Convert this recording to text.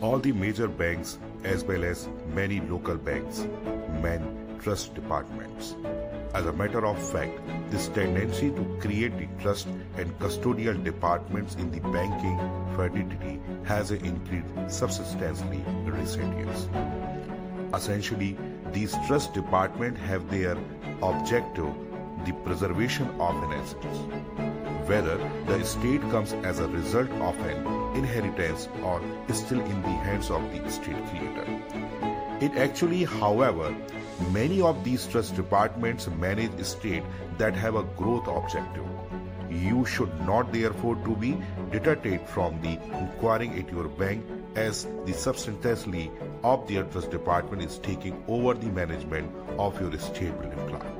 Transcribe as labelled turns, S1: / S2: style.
S1: three major banks as well as many local banks men trust departments. As a matter of fact, this tendency to create the trust and custodial departments in the banking fraternity has increased substantially in recent years. Essentially, these trust departments have their objective the preservation of an asset, whether the estate comes as a result of an inheritance or is still in the hands of the estate creator. It actually, however, many of these trust departments manage estate that have a growth objective. You should not therefore to be deterred from the inquiring at your bank as the substantially of their trust department is taking over the management of your estate building plan.